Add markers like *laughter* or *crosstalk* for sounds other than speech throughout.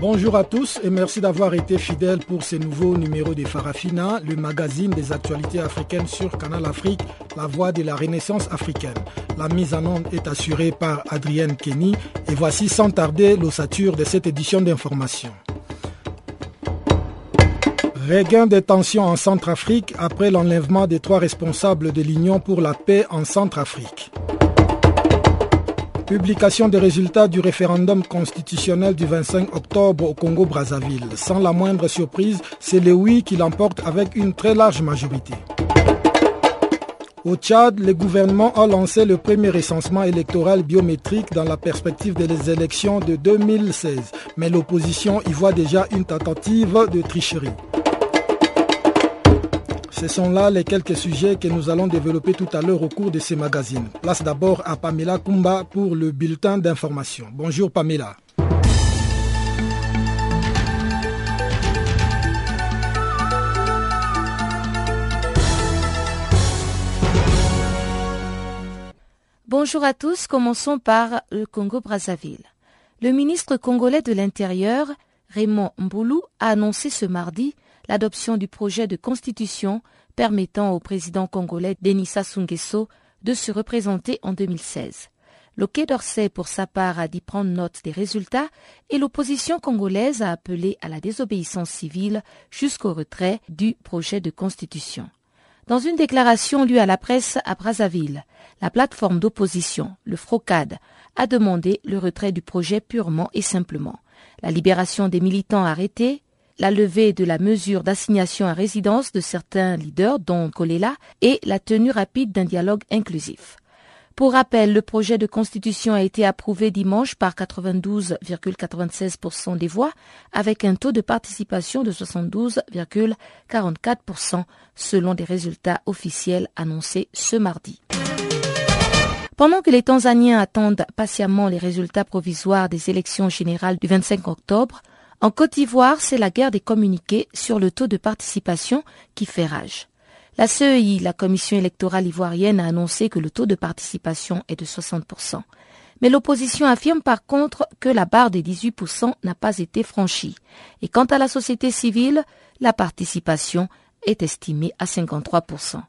Bonjour à tous et merci d'avoir été fidèles pour ce nouveau numéro de Farafina, le magazine des actualités africaines sur Canal Afrique, la voix de la renaissance africaine. La mise en onde est assurée par Adrienne Kenny et voici sans tarder l'ossature de cette édition d'information. Regain des tensions en Centrafrique après l'enlèvement des trois responsables de l'Union pour la paix en Centrafrique. Publication des résultats du référendum constitutionnel du 25 octobre au Congo-Brazzaville. Sans la moindre surprise, c'est le oui qui l'emporte avec une très large majorité. Au Tchad, le gouvernement a lancé le premier recensement électoral biométrique dans la perspective des élections de 2016, mais l'opposition y voit déjà une tentative de tricherie. Ce sont là les quelques sujets que nous allons développer tout à l'heure au cours de ces magazines. Place d'abord à Pamela Kumba pour le bulletin d'information. Bonjour Pamela. Bonjour à tous, commençons par le Congo-Brazzaville. Le ministre congolais de l'Intérieur, Raymond Mboulou, a annoncé ce mardi l'adoption du projet de constitution permettant au président congolais Denis Sassou Nguesso de se représenter en 2016. Le Quai d'Orsay, pour sa part, a dit prendre note des résultats et l'opposition congolaise a appelé à la désobéissance civile jusqu'au retrait du projet de constitution. Dans une déclaration lue à la presse à Brazzaville, la plateforme d'opposition, le FROCAD, a demandé le retrait du projet purement et simplement, la libération des militants arrêtés, la levée de la mesure d'assignation à résidence de certains leaders, dont Kolela, et la tenue rapide d'un dialogue inclusif. Pour rappel, le projet de constitution a été approuvé dimanche par 92,96% des voix, avec un taux de participation de 72,44% selon des résultats officiels annoncés ce mardi. Pendant que les Tanzaniens attendent patiemment les résultats provisoires des élections générales du 25 octobre, en Côte d'Ivoire, c'est la guerre des communiqués sur le taux de participation qui fait rage. La CEI, la Commission électorale ivoirienne, a annoncé que le taux de participation est de 60%. Mais l'opposition affirme par contre que la barre des 18% n'a pas été franchie. Et quant à la société civile, la participation est estimée à 53%.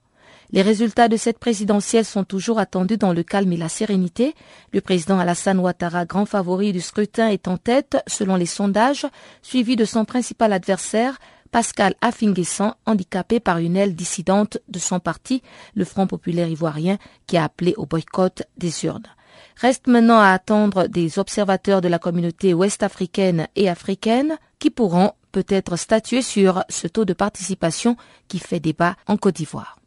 Les résultats de cette présidentielle sont toujours attendus dans le calme et la sérénité. Le président Alassane Ouattara, grand favori du scrutin, est en tête selon les sondages, suivi de son principal adversaire, Pascal Affinguessan, handicapé par une aile dissidente de son parti, le Front populaire ivoirien, qui a appelé au boycott des urnes. Reste maintenant à attendre des observateurs de la communauté ouest-africaine et africaine qui pourront peut-être statuer sur ce taux de participation qui fait débat en Côte d'Ivoire.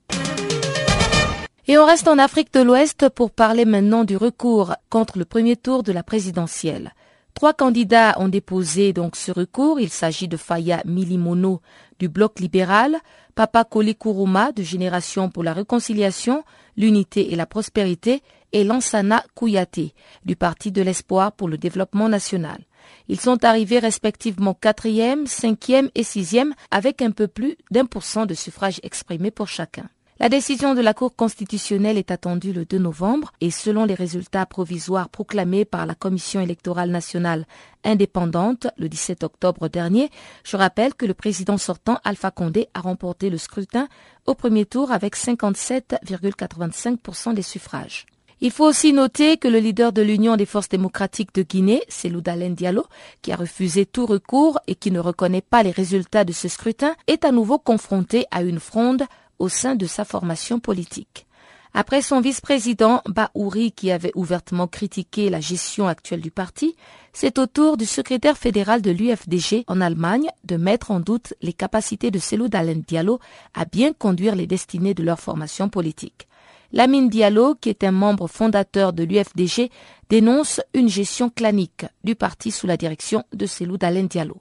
Et on reste en Afrique de l'Ouest pour parler maintenant du recours contre le premier tour de la présidentielle. Trois candidats ont déposé donc ce recours. Il s'agit de Faya Milimono du Bloc libéral, Papa Koli Kuruma de Génération pour la réconciliation, l'unité et la prospérité et Lansana Kouyaté du Parti de l'espoir pour le développement national. Ils sont arrivés respectivement quatrième, cinquième et sixième avec un peu plus d'un pour cent de suffrages exprimés pour chacun. La décision de la Cour constitutionnelle est attendue le 2 novembre et selon les résultats provisoires proclamés par la Commission électorale nationale indépendante le 17 octobre dernier, je rappelle que le président sortant Alpha Condé a remporté le scrutin au premier tour avec 57,85% des suffrages. Il faut aussi noter que le leader de l'Union des forces démocratiques de Guinée, Dalen Diallo, qui a refusé tout recours et qui ne reconnaît pas les résultats de ce scrutin, est à nouveau confronté à une fronde au sein de sa formation politique. Après son vice-président Baouri qui avait ouvertement critiqué la gestion actuelle du parti, c'est au tour du secrétaire fédéral de l'UFDG en Allemagne de mettre en doute les capacités de Selou Dalen Diallo à bien conduire les destinées de leur formation politique. Lamine Diallo, qui est un membre fondateur de l'UFDG, dénonce une gestion clanique du parti sous la direction de Selou Dalen Diallo.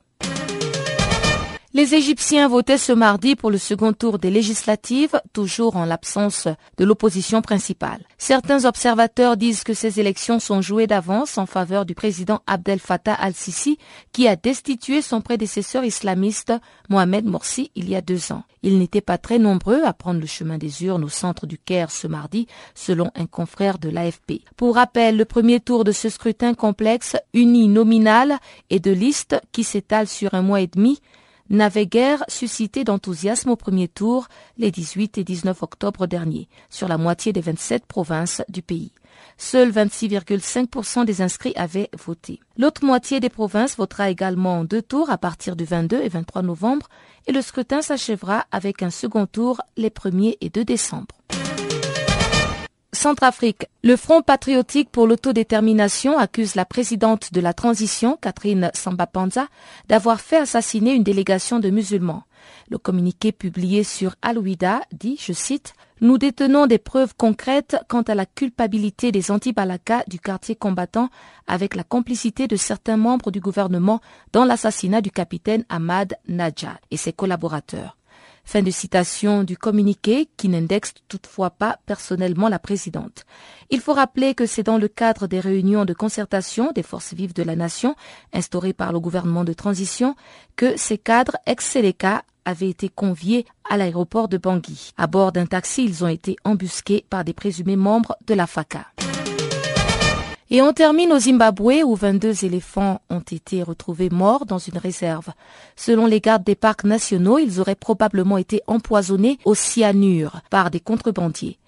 Les Égyptiens votaient ce mardi pour le second tour des législatives, toujours en l'absence de l'opposition principale. Certains observateurs disent que ces élections sont jouées d'avance en faveur du président Abdel Fattah al-Sisi, qui a destitué son prédécesseur islamiste Mohamed Morsi il y a deux ans. Ils n'étaient pas très nombreux à prendre le chemin des urnes au centre du Caire ce mardi, selon un confrère de l'AFP. Pour rappel, le premier tour de ce scrutin complexe, uninominal et de liste qui s'étale sur un mois et demi, n'avait guère suscité d'enthousiasme au premier tour les 18 et 19 octobre dernier, sur la moitié des 27 provinces du pays. Seuls 26,5% des inscrits avaient voté. L'autre moitié des provinces votera également en deux tours à partir du 22 et 23 novembre et le scrutin s'achèvera avec un second tour les 1er et 2 décembre. Centrafrique. Le Front patriotique pour l'autodétermination accuse la présidente de la transition, Catherine Sambapanza, d'avoir fait assassiner une délégation de musulmans. Le communiqué publié sur Al-Ouida dit, je cite, Nous détenons des preuves concrètes quant à la culpabilité des anti-Balaka du quartier combattant avec la complicité de certains membres du gouvernement dans l'assassinat du capitaine Ahmad Najah et ses collaborateurs. Fin de citation du communiqué qui n'indexe toutefois pas personnellement la présidente. Il faut rappeler que c'est dans le cadre des réunions de concertation des forces vives de la nation instaurées par le gouvernement de transition que ces cadres ex-Séléka avaient été conviés à l'aéroport de Bangui. À bord d'un taxi, ils ont été embusqués par des présumés membres de la FACA. Et on termine au Zimbabwe où 22 éléphants ont été retrouvés morts dans une réserve. Selon les gardes des parcs nationaux, ils auraient probablement été empoisonnés au cyanure par des contrebandiers.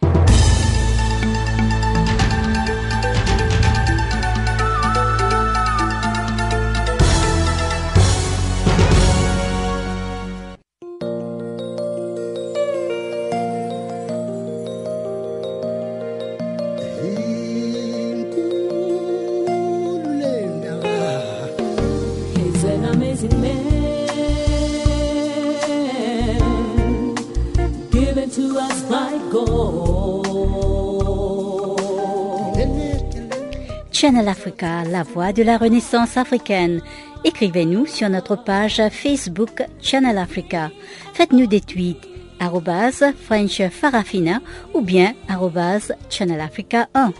Channel Africa, la voix de la renaissance africaine. Écrivez-nous sur notre page Facebook Channel Africa. Faites-nous des tweets French Farafina ou bien Channel Africa 1.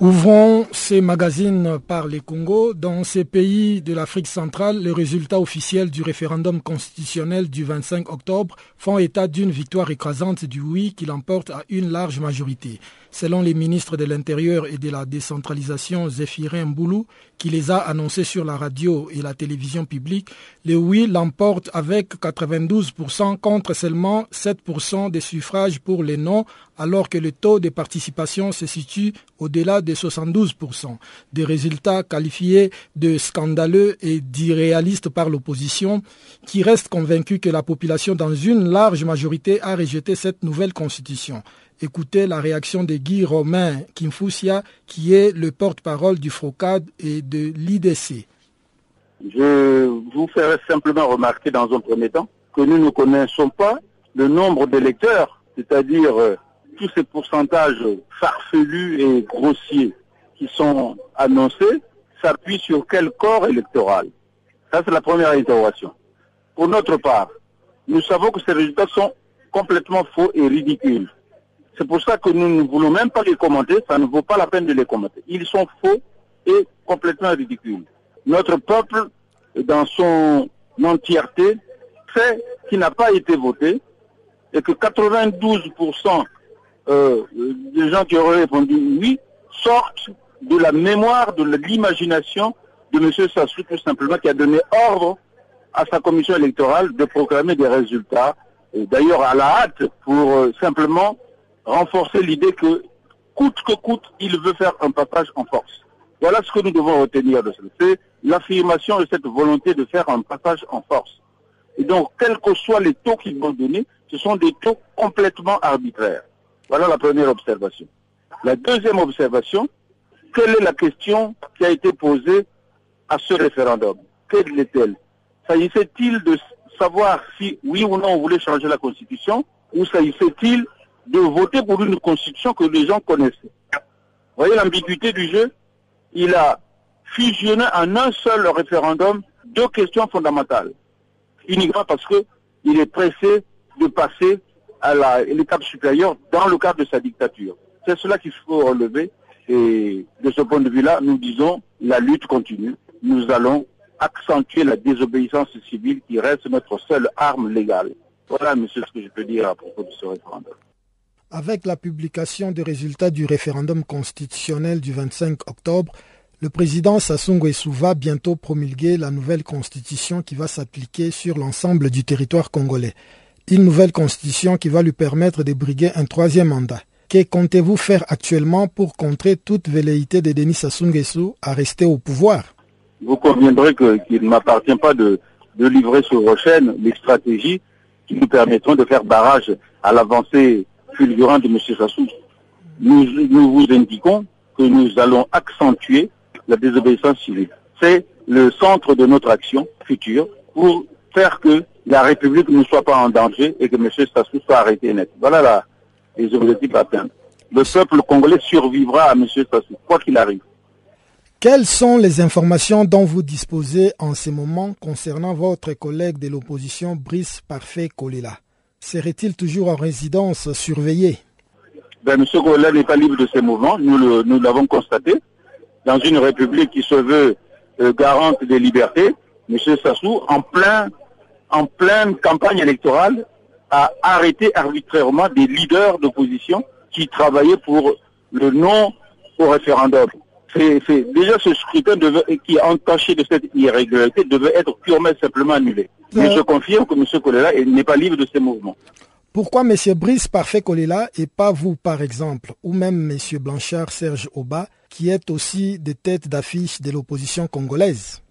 Ouvrons ces magazines par les Congo. Dans ces pays de l'Afrique centrale, les résultats officiels du référendum constitutionnel du 25 octobre font état d'une victoire écrasante du oui qui l'emporte à une large majorité. Selon les ministres de l'Intérieur et de la décentralisation Zéphirin Boulou, qui les a annoncés sur la radio et la télévision publique, le oui l'emporte avec 92% contre seulement 7% des suffrages pour les non, alors que le taux de participation se situe au-delà de 72%. Des résultats qualifiés de scandaleux et d'irréalistes par l'opposition, qui reste convaincue que la population dans une large majorité a rejeté cette nouvelle constitution. Écoutez la réaction de Guy Romain Kimfusia, qui est le porte-parole du FROCAD et de l'IDC. Je vous ferai simplement remarquer dans un premier temps que nous ne connaissons pas le nombre d'électeurs, c'est-à-dire euh, tous ces pourcentages farfelus et grossiers qui sont annoncés s'appuient sur quel corps électoral Ça, c'est la première interrogation. Pour notre part, nous savons que ces résultats sont complètement faux et ridicules. C'est pour ça que nous ne voulons même pas les commenter, ça ne vaut pas la peine de les commenter. Ils sont faux et complètement ridicules. Notre peuple, dans son entièreté, sait qu'il n'a pas été voté et que 92% euh, des gens qui auraient répondu oui sortent de la mémoire, de l'imagination de M. Sassou, tout simplement, qui a donné ordre à sa commission électorale de proclamer des résultats, d'ailleurs à la hâte, pour euh, simplement renforcer l'idée que coûte que coûte, il veut faire un passage en force. Voilà ce que nous devons retenir de cela. C'est l'affirmation de cette volonté de faire un passage en force. Et donc, quels que soient les taux qu'ils vont donner, ce sont des taux complètement arbitraires. Voilà la première observation. La deuxième observation, quelle est la question qui a été posée à ce référendum? Quelle est-elle? S'agissait-il de savoir si oui ou non on voulait changer la Constitution ou s'agissait-il de voter pour une constitution que les gens connaissaient? voyez l'ambiguïté du jeu? Il a fusionné en un seul référendum deux questions fondamentales, uniquement parce qu'il est pressé de passer à l'étape supérieure dans le cadre de sa dictature. C'est cela qu'il faut relever et de ce point de vue-là, nous disons la lutte continue. Nous allons accentuer la désobéissance civile qui reste notre seule arme légale. Voilà, monsieur, ce que je peux dire à propos de ce référendum. Avec la publication des résultats du référendum constitutionnel du 25 octobre, le président Sassou Nguesso va bientôt promulguer la nouvelle constitution qui va s'appliquer sur l'ensemble du territoire congolais. Une nouvelle constitution qui va lui permettre de briguer un troisième mandat. Que comptez-vous faire actuellement pour contrer toute velléité de Denis Sassou Nguesso à rester au pouvoir? Vous conviendrez qu'il ne m'appartient pas de, livrer sur vos chaînes les stratégies qui nous permettront de faire barrage à l'avancée fulgurante de M. Sassou. Nous, nous vous indiquons que nous allons accentuer la désobéissance civile. C'est le centre de notre action future pour faire que la République ne soit pas en danger et que M. Sassou soit arrêté net. Voilà la, les objectifs atteints. Le peuple congolais survivra à M. Sassou, quoi qu'il arrive. Quelles sont les informations dont vous disposez en ce moment concernant votre collègue de l'opposition Brice Parfait Kolila Serait-il toujours en résidence surveillée? Ben, M. Kolila n'est pas libre de ses mouvements, nous l'avons constaté. Dans une république qui se veut euh, garante des libertés, M. Sassou, en plein en pleine campagne électorale, a arrêté arbitrairement des leaders d'opposition qui travaillaient pour le non au référendum. déjà ce scrutin qui est entaché de cette irrégularité devait être purement simplement annulé. Mais je confirme que M. Kolela n'est pas libre de ses mouvements. Pourquoi M. Brice Parfait Kolela et pas vous, par exemple, ou même M. Blanchard Serge Oba, qui est aussi des têtes d'affiche de l'opposition congolaise?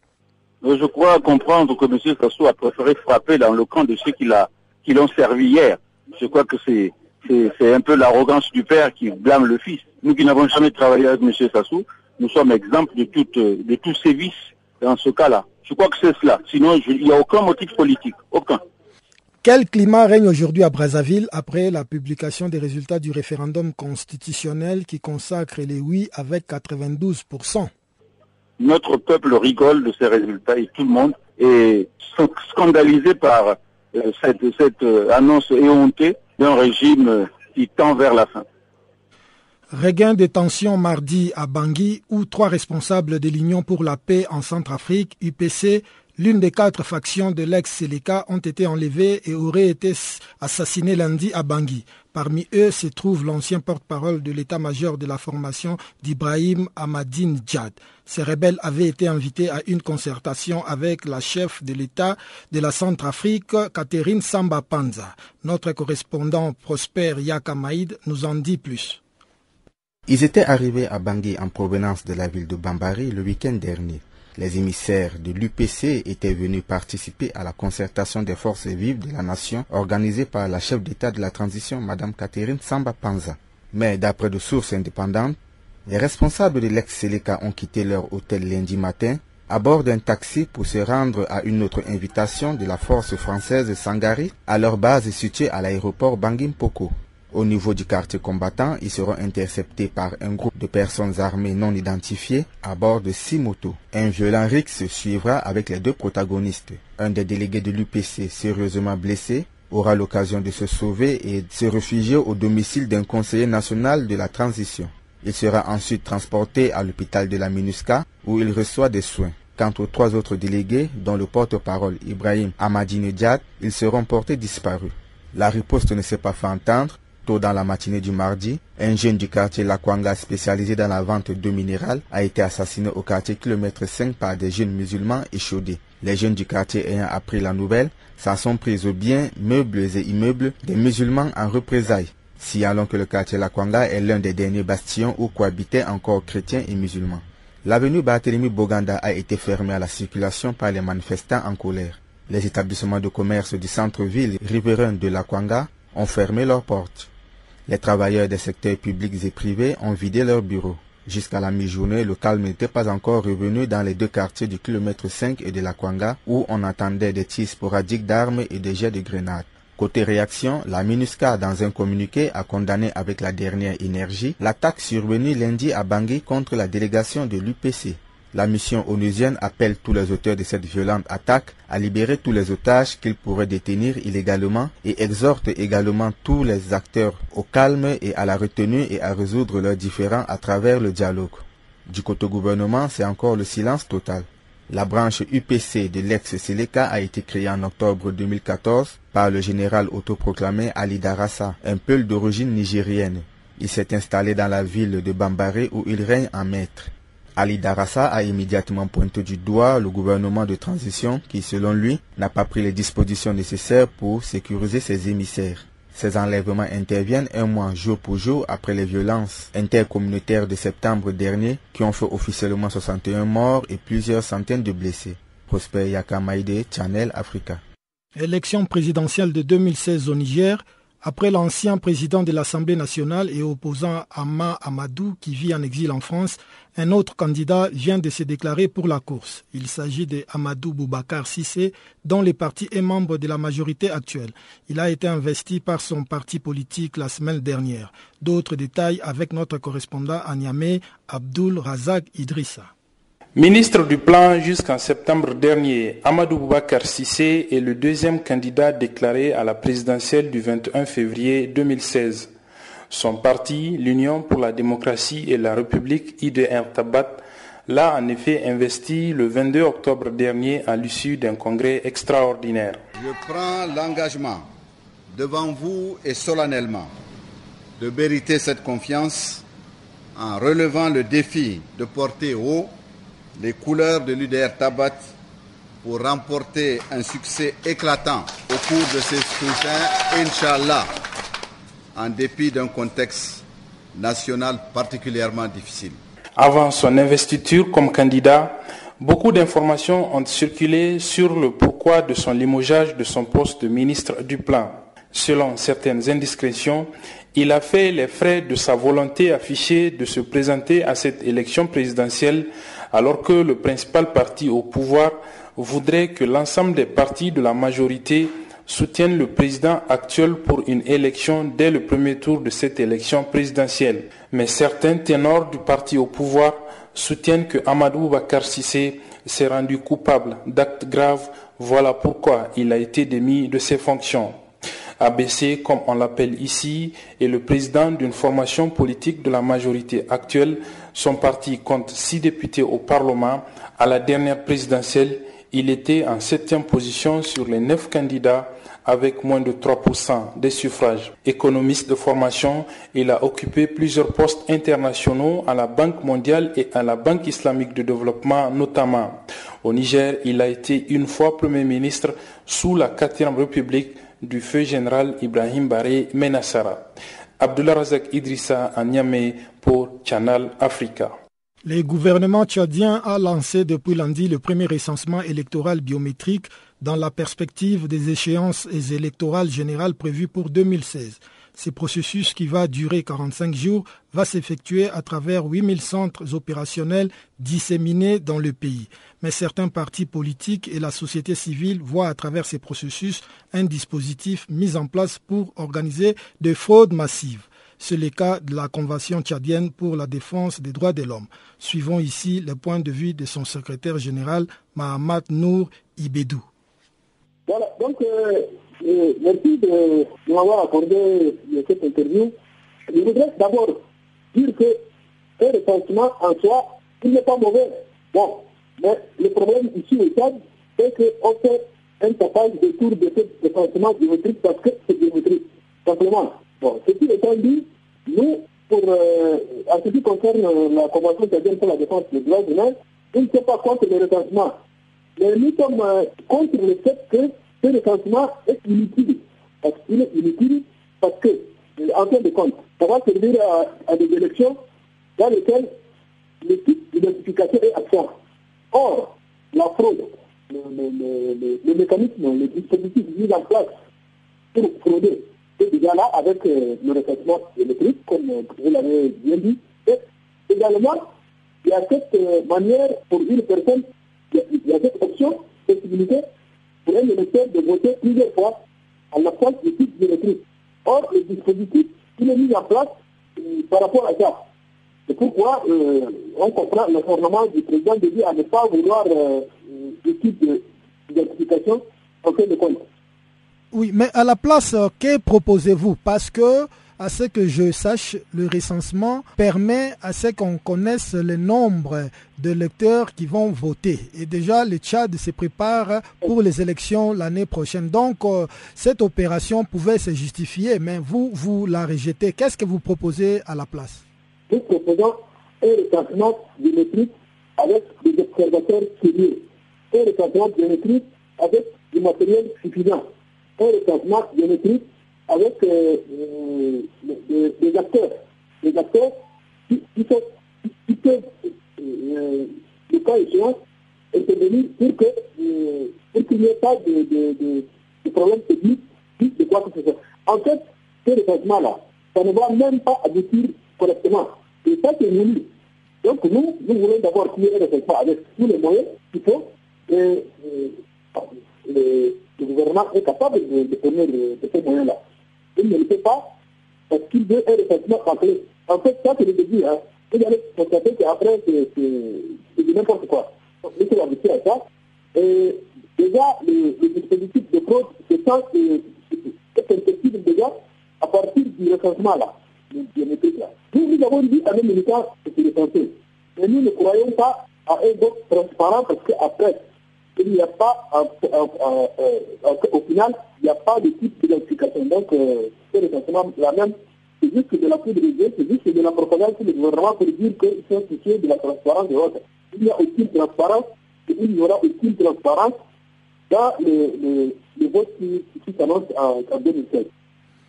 Je crois comprendre que M. Sassou a préféré frapper dans le camp de ceux qui l'a qui l'ont servi hier. Je crois que c'est c'est un peu l'arrogance du père qui blâme le fils. Nous qui n'avons jamais travaillé avec M. Sassou, nous sommes exemples de, tout, de tous ces vices dans ce cas-là. Je crois que c'est cela. Sinon, il n'y a aucun motif politique. Aucun. Quel climat règne aujourd'hui à Brazzaville après la publication des résultats du référendum constitutionnel qui consacre les oui avec 92% Notre peuple rigole de ces résultats et tout le monde est scandalisé par euh, cette, cette euh, annonce éhontée d'un régime euh, qui tend vers la fin. Regain de tensions mardi à Bangui où trois responsables de l'Union pour la paix en Centrafrique, UPC, L'une des quatre factions de l'ex-Seleka ont été enlevées et auraient été assassinées lundi à Bangui. Parmi eux se trouve l'ancien porte-parole de l'état-major de la formation d'Ibrahim Ahmadine Djad. Ces rebelles avaient été invités à une concertation avec la chef de l'État de la Centrafrique, Catherine Samba Panza. Notre correspondant Prosper Yakamaïd nous en dit plus. Ils étaient arrivés à Bangui en provenance de la ville de Bambari le week-end dernier. Les émissaires de l'UPC étaient venus participer à la concertation des forces vives de la nation organisée par la chef d'État de la transition, Mme Catherine Samba Panza. Mais d'après de sources indépendantes, les responsables de l'ex-Seleka ont quitté leur hôtel lundi matin à bord d'un taxi pour se rendre à une autre invitation de la force française Sangari à leur base située à l'aéroport Bangui Mpoko. Au niveau du quartier combattant, ils seront interceptés par un groupe de personnes armées non identifiées à bord de six motos. Un violent rixe suivra avec les deux protagonistes. Un des délégués de l'UPC, sérieusement blessé, aura l'occasion de se sauver et de se réfugier au domicile d'un conseiller national de la transition. Il sera ensuite transporté à l'hôpital de la MINUSCA où il reçoit des soins. Quant aux trois autres délégués, dont le porte-parole Ibrahim Ahmadinejad, ils seront portés disparus. La riposte ne s'est pas fait entendre Tôt dans la matinée du mardi, un jeune du quartier Lakwanga spécialisé dans la vente d'eau minérale a été assassiné au quartier kilomètre 5 par des jeunes musulmans échaudés. Les jeunes du quartier ayant appris la nouvelle, s'en sont pris aux biens, meubles et immeubles des musulmans en représailles. Signalons que le quartier Lakwanga est l'un des derniers bastions où cohabitaient encore chrétiens et musulmans. L'avenue Barthélemy Boganda a été fermée à la circulation par les manifestants en colère. Les établissements de commerce du centre-ville riverain de Lakwanga ont fermé leurs portes. Les travailleurs des secteurs publics et privés ont vidé leurs bureaux. Jusqu'à la mi-journée, le calme n'était pas encore revenu dans les deux quartiers du kilomètre 5 et de la Kwanga où on entendait des tirs sporadiques d'armes et des jets de grenades. Côté réaction, la MINUSCA, dans un communiqué, a condamné avec la dernière énergie l'attaque survenue lundi à Bangui contre la délégation de l'UPC. La mission onusienne appelle tous les auteurs de cette violente attaque à libérer tous les otages qu'ils pourraient détenir illégalement et exhorte également tous les acteurs au calme et à la retenue et à résoudre leurs différends à travers le dialogue. Du côté gouvernement, c'est encore le silence total. La branche UPC de l'ex-Seleka a été créée en octobre 2014 par le général autoproclamé Ali Darassa, un peul d'origine nigérienne. Il s'est installé dans la ville de Bambare où il règne en maître. Ali Darassa a immédiatement pointé du doigt le gouvernement de transition qui, selon lui, n'a pas pris les dispositions nécessaires pour sécuriser ses émissaires. Ces enlèvements interviennent un mois jour pour jour après les violences intercommunautaires de septembre dernier qui ont fait officiellement 61 morts et plusieurs centaines de blessés. Prosper Yakamaide, Channel Africa. Élection présidentielle de 2016 au Niger, après l'ancien président de l'Assemblée nationale et opposant Amma Amadou qui vit en exil en France, un autre candidat vient de se déclarer pour la course. Il s'agit de Amadou Boubacar Sissé, dont le parti est membre de la majorité actuelle. Il a été investi par son parti politique la semaine dernière. D'autres détails avec notre correspondant à Niamey, Abdul Razak Idrissa. Ministre du Plan jusqu'en septembre dernier, Amadou Boubacar Sissé est le deuxième candidat déclaré à la présidentielle du 21 février 2016. Son parti, l'Union pour la démocratie et la République IDR Tabat, l'a en effet investi le 22 octobre dernier à l'issue d'un congrès extraordinaire. Je prends l'engagement devant vous et solennellement de mériter cette confiance en relevant le défi de porter haut les couleurs de l'UDR Tabat pour remporter un succès éclatant au cours de ces scrutins, Inch'Allah, en dépit d'un contexte national particulièrement difficile. Avant son investiture comme candidat, beaucoup d'informations ont circulé sur le pourquoi de son limogeage de son poste de ministre du Plan. Selon certaines indiscrétions, il a fait les frais de sa volonté affichée de se présenter à cette élection présidentielle alors que le principal parti au pouvoir voudrait que l'ensemble des partis de la majorité soutiennent le président actuel pour une élection dès le premier tour de cette élection présidentielle. Mais certains ténors du parti au pouvoir soutiennent que Amadou Bakar Sissé s'est rendu coupable d'actes graves. Voilà pourquoi il a été démis de ses fonctions. ABC, comme on l'appelle ici, est le président d'une formation politique de la majorité actuelle. Son parti compte six députés au Parlement. À la dernière présidentielle, il était en septième position sur les neuf candidats avec moins de 3% des suffrages. Économiste de formation, il a occupé plusieurs postes internationaux à la Banque mondiale et à la Banque islamique de développement notamment. Au Niger, il a été une fois Premier ministre sous la 4 République du feu général Ibrahim Baré Menassara. Abdullah Razak Idrissa à Niamey pour Channel Africa. Le gouvernement tchadien a lancé depuis lundi le premier recensement électoral biométrique dans la perspective des échéances électorales générales prévues pour 2016. Ce processus qui va durer 45 jours va s'effectuer à travers 8000 centres opérationnels disséminés dans le pays. Mais certains partis politiques et la société civile voient à travers ces processus un dispositif mis en place pour organiser des fraudes massives. C'est le cas de la Convention tchadienne pour la défense des droits de l'homme. Suivons ici le point de vue de son secrétaire général, Mahamat Nour Ibedou. Voilà, donc euh, euh, merci de, m'avoir accordé cette interview. Je voudrais d'abord dire que un recensement en soi, il n'est pas mauvais. Bon, mais le problème ici au Tchad, c'est qu'on fait un tapage autour de ce recensement biométrique parce que c'est biométrique. Simplement. Bon, ceci étant dit, nous, pour, euh, en ce qui concerne la Convention tchadienne pour la défense des droits humains, il ne sont pas contre le recensement. Mais nous sommes euh, contre le fait que ce recensement est inutile. Parce qu'il est inutile parce que, euh, en fin de compte, ça va servir à, des élections dans lesquelles le type d'identification est absent. Or, la fraude, le, mécanisme, le dispositif mis en place pour frauder est déjà là avec euh, le recensement électrique, comme vous l'avez bien dit. Et également, il y a cette manière pour une personne il y a cette option, possibilité pour un électeur de voter plusieurs fois en l'absence de type biométrique. Or, le dispositif, il est mis en place euh, par rapport à ça. C'est pourquoi euh, on comprend le du président de dire à ne pas vouloir euh, de type d'identification en fin de compte. Oui, mais à la place, euh, que proposez-vous? Parce que, à ce que je sache, le recensement permet à ce qu'on connaisse le nombre de lecteurs qui vont voter. Et déjà, le Tchad se prépare pour les élections l'année prochaine. Donc, euh, cette opération pouvait se justifier, mais vous, vous la rejetez. Qu'est-ce que vous proposez à la place? Nous proposons un recensement biométrique avec des observateurs sérieux, un recensement biométrique avec du matériel suffisant un recensement biométrique avec euh, euh, des, acteurs, des acteurs qui, qui, sont, qui peuvent, le cas échéant, intervenir pour que euh, qu'il n'y ait pas de, de, de, de problème technique, de quoi que ce soit. En fait, ce recensement-là, ça ne va même pas aboutir correctement. Et ça, c'est voulu. Donc, nous, nous voulons d'abord qu'il y ait un avec tous les moyens qu'il faut. Et, le gouvernement est capable de, de ces moyens-là. Il ne le fait pas parce qu'il veut un recensement complet. En fait, ça, c'est le début. Hein. Vous allez constater qu'après, c'est du n'importe quoi. Donc, faut habituer à ça. Et déjà, le, le dispositif de fraude, c'est ça, c'est impossible déjà à partir du recensement-là, biométrique-là. Nous, nous avons dit à nos militants de se recenser. Mais nous ne croyons pas à un vote transparent parce qu'après, il n'y a pas, au final, il n'y a pas de type d'identification. Donc, c'est exactement la même. C'est juste de la poudre c'est juste de la propagande sur le gouvernement pour dire qu'ils sont souciés de la transparence de vote. Il n'y a aucune transparence et il n'y aura aucune transparence dans le, le, vote qui, qui s'annonce en, en 2016.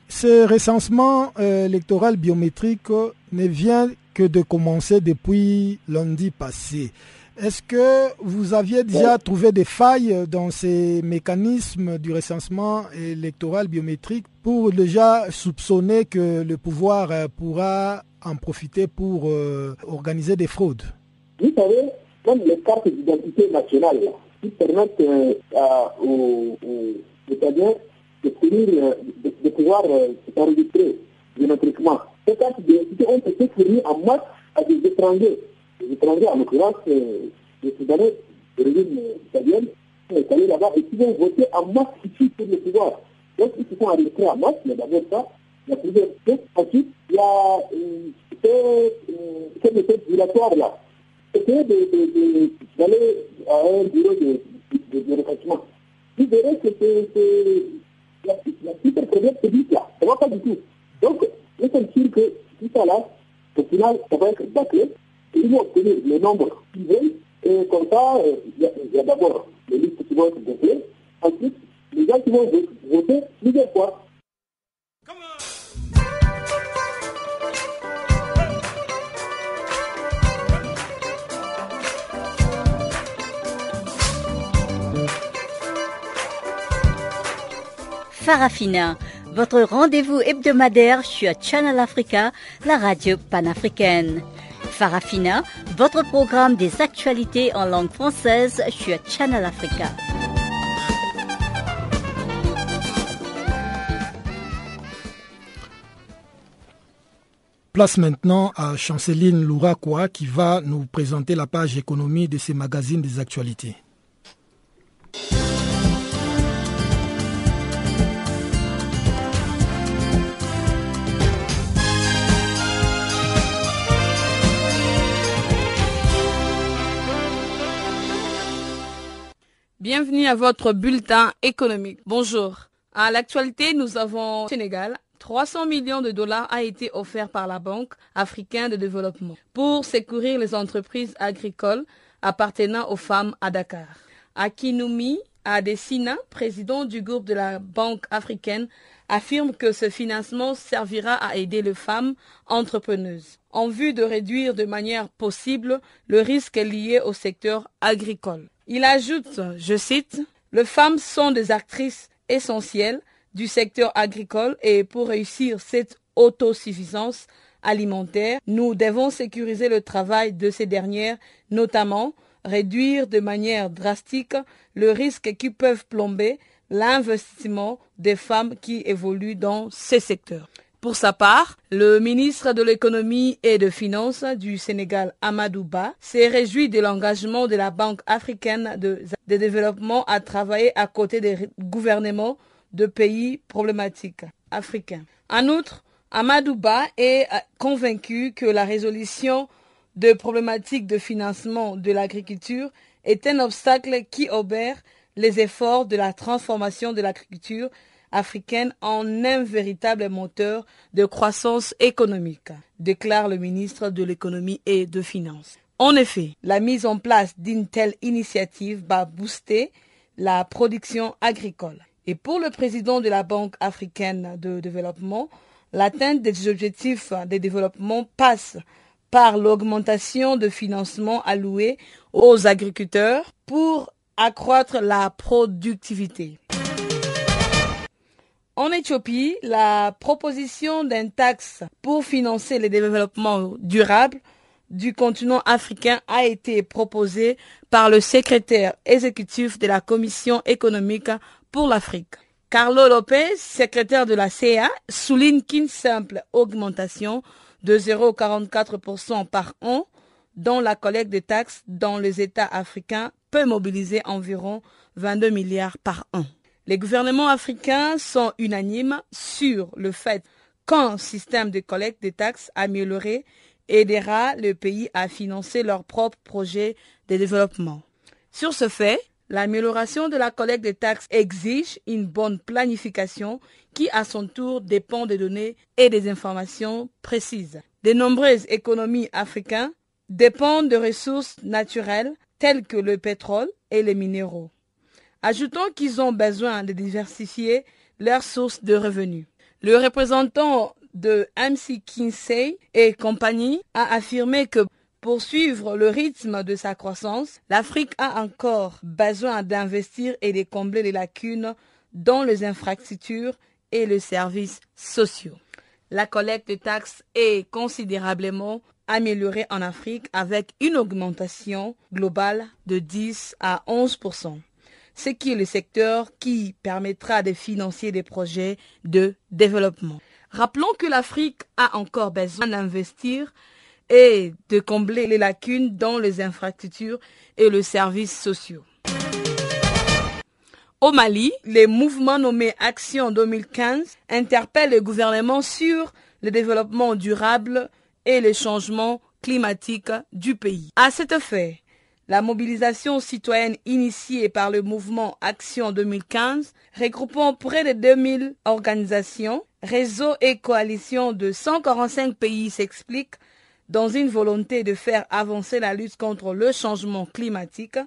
Ce recensement euh, électoral biométrique ne vient que de commencer depuis lundi passé. Est-ce que vous aviez déjà trouvé des failles dans ces mécanismes du recensement électoral biométrique pour déjà soupçonner que le pouvoir euh, pourra en profiter pour euh, organiser des fraudes? Vous savez, comme les cartes d'identité nationale qui permettent euh, aux, Italiens de, de, de, pouvoir s'enregistrer biométriquement, ces cartes d'identité ont été fournies en masse à des étrangers étrangers, en l'occurrence, euh, les Soudanais de régime italien, sont allés là-bas et qui vont voter en masse ici pour le pouvoir. Donc, ils se sont enregistrés en masse, mais d'abord ça, il y a plusieurs choses. Ensuite, il y a euh, cette méthode dilatoire-là. C'était d'aller à un bureau de, de, de recrutement. Vous verrez que c'est la super première publique-là. Ça ne va pas du tout. Donc, nous sommes sûrs que tout ça là, au final, ça va être bâclé ils obtenir le nombre qu'ils et comme ça, euh, il y a, a d'abord les listes qui vont être votées, ensuite, les gens qui vont voter plusieurs fois. Farafina, votre rendez-vous hebdomadaire sur Channel Africa, la radio panafricaine. Farafina, votre programme des actualités en langue française sur Channel Africa. Place maintenant à Chanceline Louraquois qui va nous présenter la page économie de ces magazines des actualités. Bienvenue à votre bulletin économique. Bonjour. À l'actualité, nous avons Sénégal. 300 millions de dollars a été offert par la Banque africaine de développement pour secourir les entreprises agricoles appartenant aux femmes à Dakar. Akinumi Adesina, président du groupe de la Banque africaine, affirme que ce financement servira à aider les femmes entrepreneuses en vue de réduire de manière possible le risque lié au secteur agricole. Il ajoute, je cite, Les femmes sont des actrices essentielles du secteur agricole et pour réussir cette autosuffisance alimentaire, nous devons sécuriser le travail de ces dernières, notamment réduire de manière drastique le risque qui peuvent plomber l'investissement des femmes qui évoluent dans ces secteurs. Pour sa part, le ministre de l'économie et de finances du Sénégal, Amadou Ba, s'est réjoui de l'engagement de la Banque africaine de, développement à travailler à côté des gouvernements de pays problématiques africains. En outre, Amadou Ba est convaincu que la résolution de problématiques de financement de l'agriculture est un obstacle qui obère les efforts de la transformation de l'agriculture africaine en un véritable moteur de croissance économique, déclare le ministre de l'économie et de finances. En effet, la mise en place d'une telle initiative va booster la production agricole. Et pour le président de la Banque africaine de développement, l'atteinte des objectifs de développement passe par l'augmentation de financement alloué aux agriculteurs pour accroître la productivité. En Éthiopie, la proposition d'une taxe pour financer le développement durable du continent africain a été proposée par le secrétaire exécutif de la Commission économique pour l'Afrique. Carlo Lopez, secrétaire de la CA, souligne qu'une simple augmentation de 0,44% par an dans la collecte de taxes dans les États africains peut mobiliser environ 22 milliards par an. Les gouvernements africains sont unanimes sur le fait qu'un système de collecte des taxes amélioré aidera le pays à financer leurs propres projets de développement. Sur ce fait, l'amélioration de la collecte des taxes exige une bonne planification qui, à son tour, dépend des données et des informations précises. De nombreuses économies africaines dépendent de ressources naturelles telles que le pétrole et les minéraux. Ajoutons qu'ils ont besoin de diversifier leurs sources de revenus. Le représentant de MC Kinsey et compagnie a affirmé que pour suivre le rythme de sa croissance, l'Afrique a encore besoin d'investir et de combler les lacunes dans les infrastructures et les services sociaux. La collecte de taxes est considérablement améliorée en Afrique avec une augmentation globale de 10 à 11 ce qui est le secteur qui permettra de financer des projets de développement. Rappelons que l'Afrique a encore besoin d'investir et de combler les lacunes dans les infrastructures et les services sociaux. Au Mali, les mouvements nommés Action 2015 interpellent le gouvernement sur le développement durable et les changements climatiques du pays. À cet effet, la mobilisation citoyenne initiée par le mouvement Action 2015, regroupant près de 2000 organisations, réseaux et coalitions de 145 pays s'explique dans une volonté de faire avancer la lutte contre le changement climatique,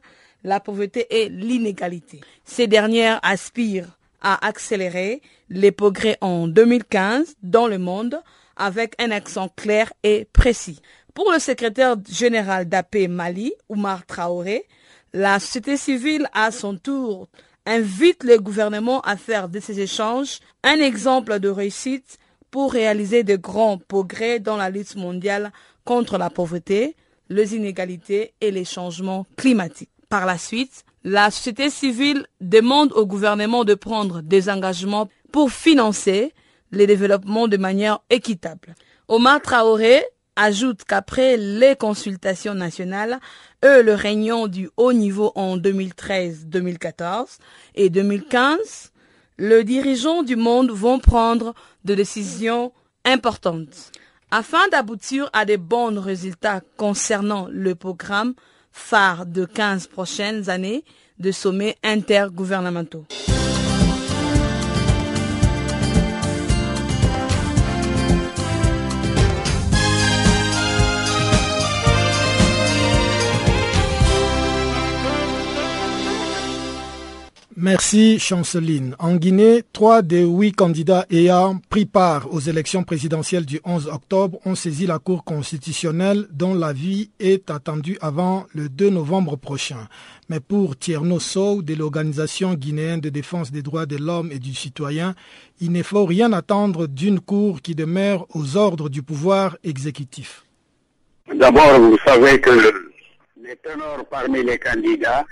la pauvreté et l'inégalité. Ces dernières aspirent à accélérer les progrès en 2015 dans le monde avec un accent clair et précis. Pour le secrétaire général d'AP Mali, Oumar Traoré, la société civile, à son tour, invite le gouvernement à faire de ces échanges un exemple de réussite pour réaliser de grands progrès dans la lutte mondiale contre la pauvreté, les inégalités et les changements climatiques. Par la suite, la société civile demande au gouvernement de prendre des engagements pour financer les développements de manière équitable. Omar Traoré ajoute qu'après les consultations nationales et le réunion du haut niveau en 2013-2014 et 2015, les dirigeants du monde vont prendre des décisions importantes afin d'aboutir à de bons résultats concernant le programme phare de 15 prochaines années de sommets intergouvernementaux. Merci Chanceline. En Guinée, trois des huit candidats ayant pris part aux élections présidentielles du 11 octobre ont saisi la Cour constitutionnelle dont l'avis est attendu avant le 2 novembre prochain. Mais pour Tierno Sow de l'Organisation guinéenne de défense des droits de l'homme et du citoyen, il ne faut rien attendre d'une Cour qui demeure aux ordres du pouvoir exécutif. D'abord, vous savez que les ténors parmi les candidats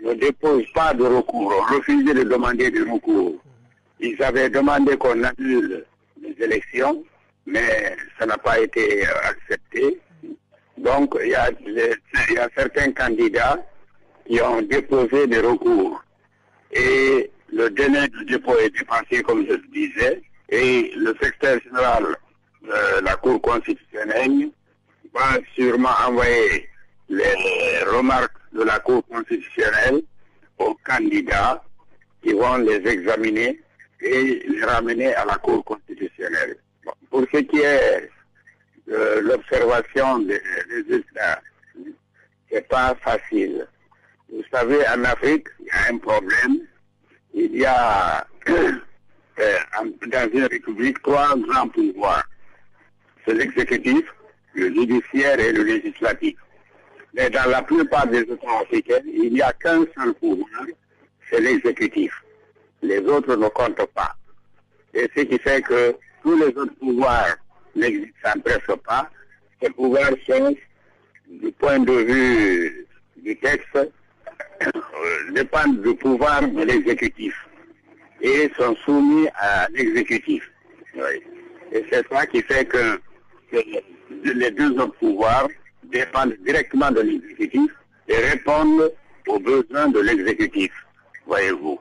ne déposent pas de recours, ont refusé de demander de recours. Ils avaient demandé qu'on annule les élections, mais ça n'a pas été accepté. Donc, il y, a, certains candidats qui ont déposé des recours. Et le délai de dépôt est dépassé, comme je le disais, et le secrétaire général de la Cour constitutionnelle va sûrement envoyer les remarques de la Cour constitutionnelle aux candidats qui vont les examiner et les ramener à la Cour constitutionnelle. pour ce qui est de l'observation des résultats, c'est pas facile. Vous savez, en Afrique, il y a un problème. Il y a *clears throat* euh, dans une république trois grands pouvoirs. C'est l'exécutif, le judiciaire et le législatif. Mais dans la plupart des États africains, il n'y a qu'un seul pouvoir, c'est l'exécutif. Les autres ne comptent pas. Et ce qui fait que tous les autres pouvoirs n'existent presque pas. Ces pouvoirs du point de vue du texte, euh, dépendent du pouvoir de l'exécutif et sont soumis à l'exécutif. Et c'est ça qui fait que, les deux autres pouvoirs dépendent directement de l'exécutif et répondent aux besoins de l'exécutif, voyez-vous.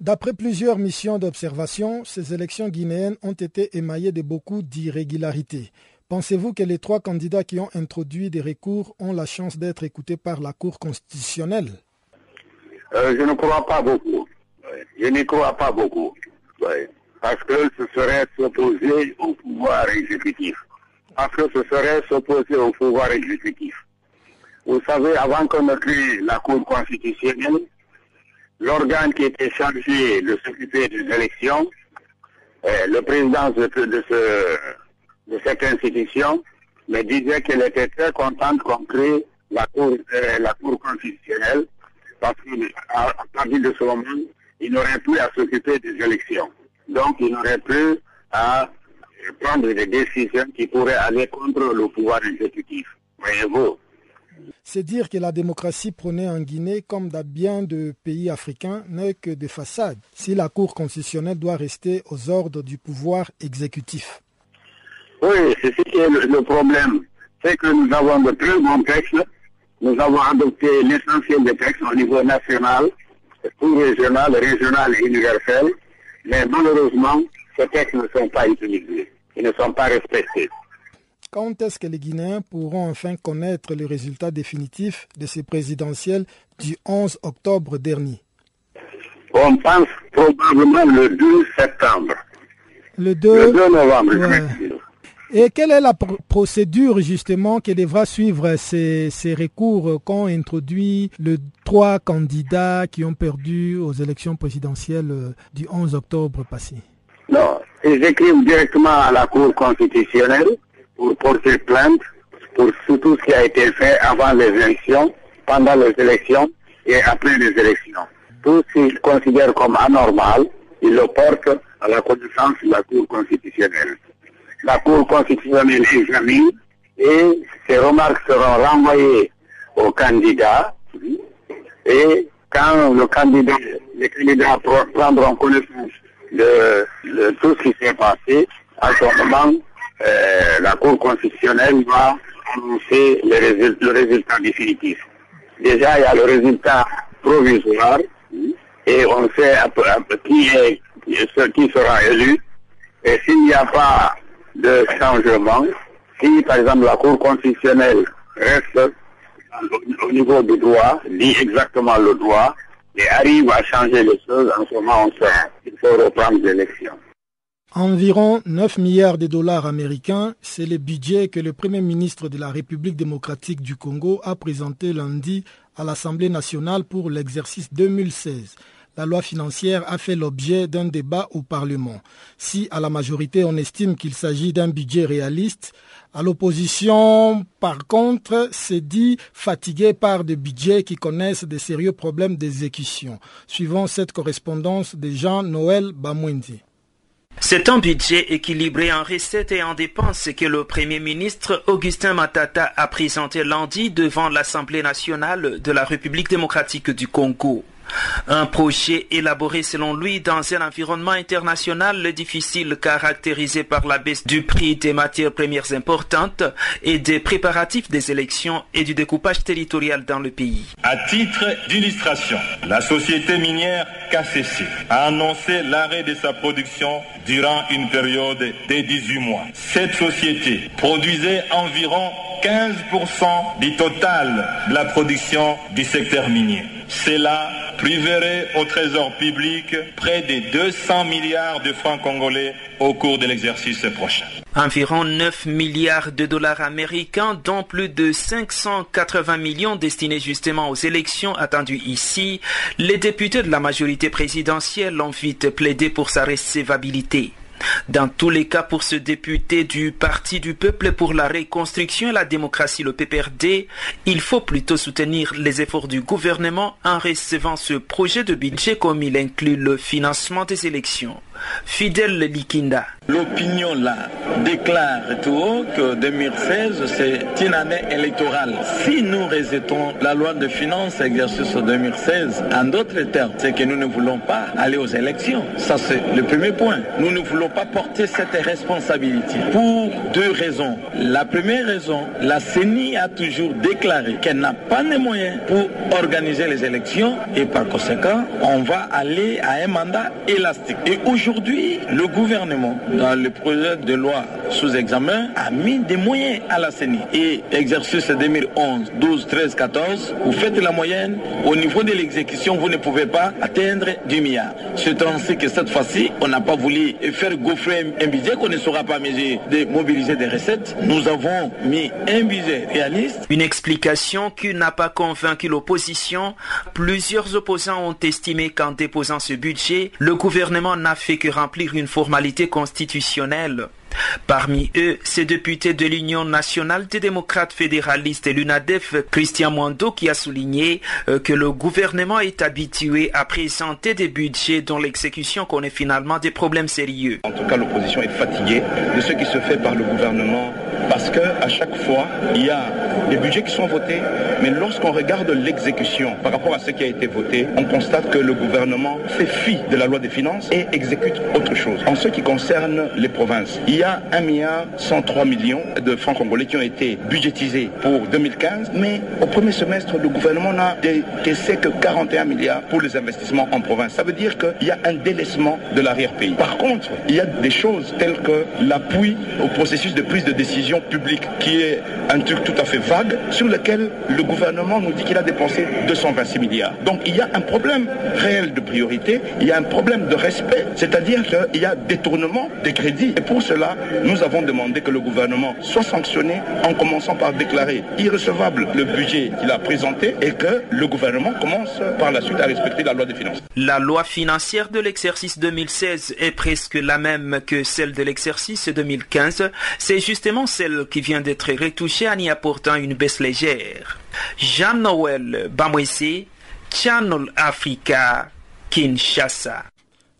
D'après plusieurs missions d'observation, ces élections guinéennes ont été émaillées de beaucoup d'irrégularités. Pensez-vous que les trois candidats qui ont introduit des recours ont la chance d'être écoutés par la Cour constitutionnelle? Euh, Je ne crois pas beaucoup. Je n'y crois pas beaucoup. Parce que ce serait s'opposer au pouvoir exécutif. Parce que ce serait s'opposer au pouvoir exécutif. Vous savez, avant qu'on ne crée la Cour constitutionnelle, l'organe qui était chargé de s'occuper des élections, euh, le président de, cette institution me disait qu'elle était très contente qu'on crée la Cour, euh, la cour constitutionnelle parce qu'à partir de ce moment, il n'aurait plus à s'occuper des élections. Donc, il n'aurait plus à prendre des décisions qui pourraient aller contre le pouvoir exécutif. Voyez-vous c'est dire que la démocratie prônée en Guinée, comme dans bien de pays africains, n'est que des façades, si la Cour constitutionnelle doit rester aux ordres du pouvoir exécutif. Oui, c'est ce qui est le, problème. C'est que nous avons de très bons textes. Nous avons adopté l'essentiel des textes au niveau national, sous-régional, régional et universel. Mais malheureusement, ces textes ne sont pas utilisés. Ils ne sont pas respectés. Quand est-ce que les Guinéens pourront enfin connaître le résultat définitif de ces présidentielles du 11 octobre dernier? On pense probablement le 2 septembre. Le 2, novembre. Et quelle est la procédure justement qui devra suivre ces, ces recours qu'ont introduit les trois candidats qui ont perdu aux élections présidentielles euh, du 11 octobre passé? Non, ils écrivent directement à la Cour constitutionnelle pour porter plainte pour tout ce qui a été fait avant les élections, pendant les élections et après les élections. Tout ce qu'ils considèrent comme anormal, ils le portent à la connaissance de la Cour constitutionnelle. La Cour constitutionnelle examine et ces remarques seront renvoyées aux candidats et quand le candidat, les candidats prendront connaissance de, tout ce qui s'est passé, à ce moment, euh, la Cour constitutionnelle va annoncer le résultat définitif. Déjà, il y a le résultat provisoire et on sait qui, est, qui sera élu. Et s'il n'y a pas de changement, si par exemple la Cour constitutionnelle reste au niveau du droit, dit exactement le droit, et arrive à changer les choses, en ce moment on sait qu'il faut reprendre l'élection. Environ 9 milliards de dollars américains, c'est le budget que le Premier ministre de la République démocratique du Congo a présenté lundi à l'Assemblée nationale pour l'exercice 2016. La loi financière a fait l'objet d'un débat au Parlement. Si à la majorité on estime qu'il s'agit d'un budget réaliste, à l'opposition, par contre, s'est dit fatigué par des budgets qui connaissent de sérieux problèmes d'exécution. Suivant cette correspondance de Jean-Noël Bamwendi. C'est un budget équilibré en recettes et en dépenses que le Premier ministre Augustin Matata a présenté lundi devant l'Assemblée nationale de la République démocratique du Congo. Un projet élaboré selon lui dans un environnement international difficile caractérisé par la baisse du prix des matières premières importantes et des préparatifs des élections et du découpage territorial dans le pays. À titre d'illustration, la société minière KCC a annoncé l'arrêt de sa production durant une période de 18 mois. Cette société produisait environ 15% du total de la production du secteur minier. Cela priverait au trésor public près de 200 milliards de francs congolais au cours de l'exercice prochain. Environ 9 milliards de dollars américains, dont plus de 580 millions destinés justement aux élections attendues ici, les députés de la majorité présidentielle ont vite plaidé pour sa recevabilité. Dans tous les cas, pour ce député du Parti du peuple pour la reconstruction et la démocratie, le PPRD, il faut plutôt soutenir les efforts du gouvernement en recevant ce projet de budget comme il inclut le financement des élections. Fidèle Likinda. L'opinion là déclare tout haut que 2016 c'est une année électorale. Si nous rejetons la loi de finances exercice 2016, en d'autres termes, c'est que nous ne voulons pas aller aux élections. Ça c'est le premier point. Nous ne voulons pas porter cette responsabilité pour deux raisons. La première raison, la CENI a toujours déclaré qu'elle n'a pas les moyens pour organiser les élections et par conséquent, on va aller à un mandat élastique. Et Aujourd'hui, le gouvernement, dans le projet de loi sous examen, a mis des moyens à la CENI. Et exercice 2011, 12, 13, 14, vous faites la moyenne. Au niveau de l'exécution, vous ne pouvez pas atteindre 10 milliards. C'est ainsi que cette fois-ci, on n'a pas voulu faire gaufrer un budget qu'on ne saura pas mesurer de mobiliser des recettes. Nous avons mis un budget réaliste. Une explication qui n'a pas convaincu l'opposition. Plusieurs opposants ont estimé qu'en déposant ce budget, le gouvernement n'a fait que remplir une formalité constitutionnelle. Parmi eux, ces députés de l'Union nationale des démocrates fédéralistes et l'UNADEF, Christian Mwando, qui a souligné euh, que le gouvernement est habitué à présenter des budgets dont l'exécution connaît finalement des problèmes sérieux. En tout cas, l'opposition est fatiguée de ce qui se fait par le gouvernement parce qu'à chaque fois, il y a des budgets qui sont votés, mais lorsqu'on regarde l'exécution par rapport à ce qui a été voté, on constate que le gouvernement fait fi de la loi des finances et exécute autre chose. En ce qui concerne les provinces, il y a 1 milliard 103 millions de francs congolais qui ont été budgétisés pour 2015, mais au premier semestre, le gouvernement n'a décaissé que 41 milliards pour les investissements en province. Ça veut dire qu'il y a un délaissement de l'arrière-pays. Par contre, il y a des choses telles que l'appui au processus de prise de décision publique, qui est un truc tout à fait vague, sur lequel le gouvernement nous dit qu'il a dépensé 226 milliards. Donc il y a un problème réel de priorité, il y a un problème de respect, c'est-à-dire qu'il y a détournement des crédits. Et pour cela, nous avons demandé que le gouvernement soit sanctionné en commençant par déclarer irrecevable le budget qu'il a présenté et que le gouvernement commence par la suite à respecter la loi des finances. La loi financière de l'exercice 2016 est presque la même que celle de l'exercice 2015. C'est justement qui vient d'être retouchée en y apportant une baisse légère. Jean-Noël Bamwesi, Channel Africa, Kinshasa.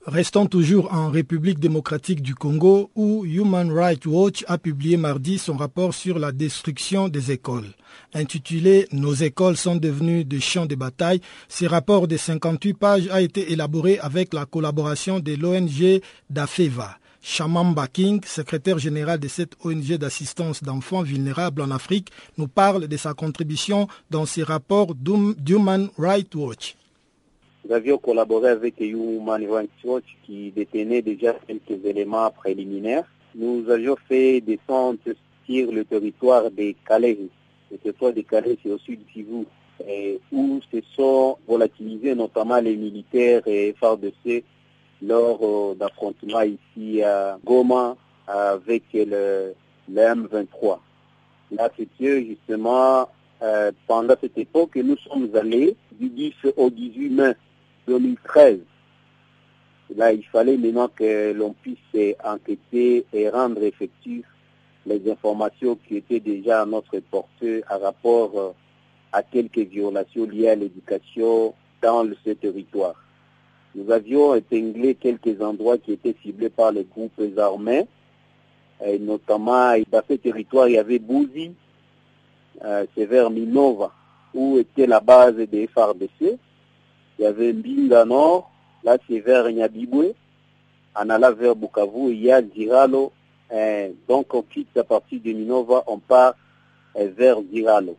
Restons toujours en République démocratique du Congo où Human Rights Watch a publié mardi son rapport sur la destruction des écoles. Intitulé Nos écoles sont devenues des champs de bataille, ce rapport de 58 pages a été élaboré avec la collaboration de l'ONG DAFEVA. Shamamba King, secrétaire général de cette ONG d'assistance d'enfants vulnérables en Afrique, nous parle de sa contribution dans ce rapport d'Human Rights Watch. Nous avions collaboré avec Human Rights Watch qui détenait déjà quelques éléments préliminaires. Nous avions fait des centres sur le territoire des Calais. Le territoire des Calais, c'est au sud du Kivu, où se sont volatilisés notamment les militaires et FARDC lors d'affrontements ici à Goma avec le, le M23. Là, c'était justement euh, pendant cette époque que nous sommes allés du 10 au 18 mai 2013. Là, il fallait maintenant que l'on puisse enquêter et rendre effectif les informations qui étaient déjà à notre portée à rapport à quelques violations liées à l'éducation dans ce territoire. Nous avions épinglé quelques endroits qui étaient ciblés par les groupes armés, et notamment dans ce territoire, il y avait Bouzi, euh, c'est vers Minova, où était la base des FRDC. Il y avait Mbinga Nord, là c'est vers Nyabibwe, en allant vers Bukavu, il y a Ziralo, euh, donc on quitte à partir de Minova, on part euh, vers Ziralo.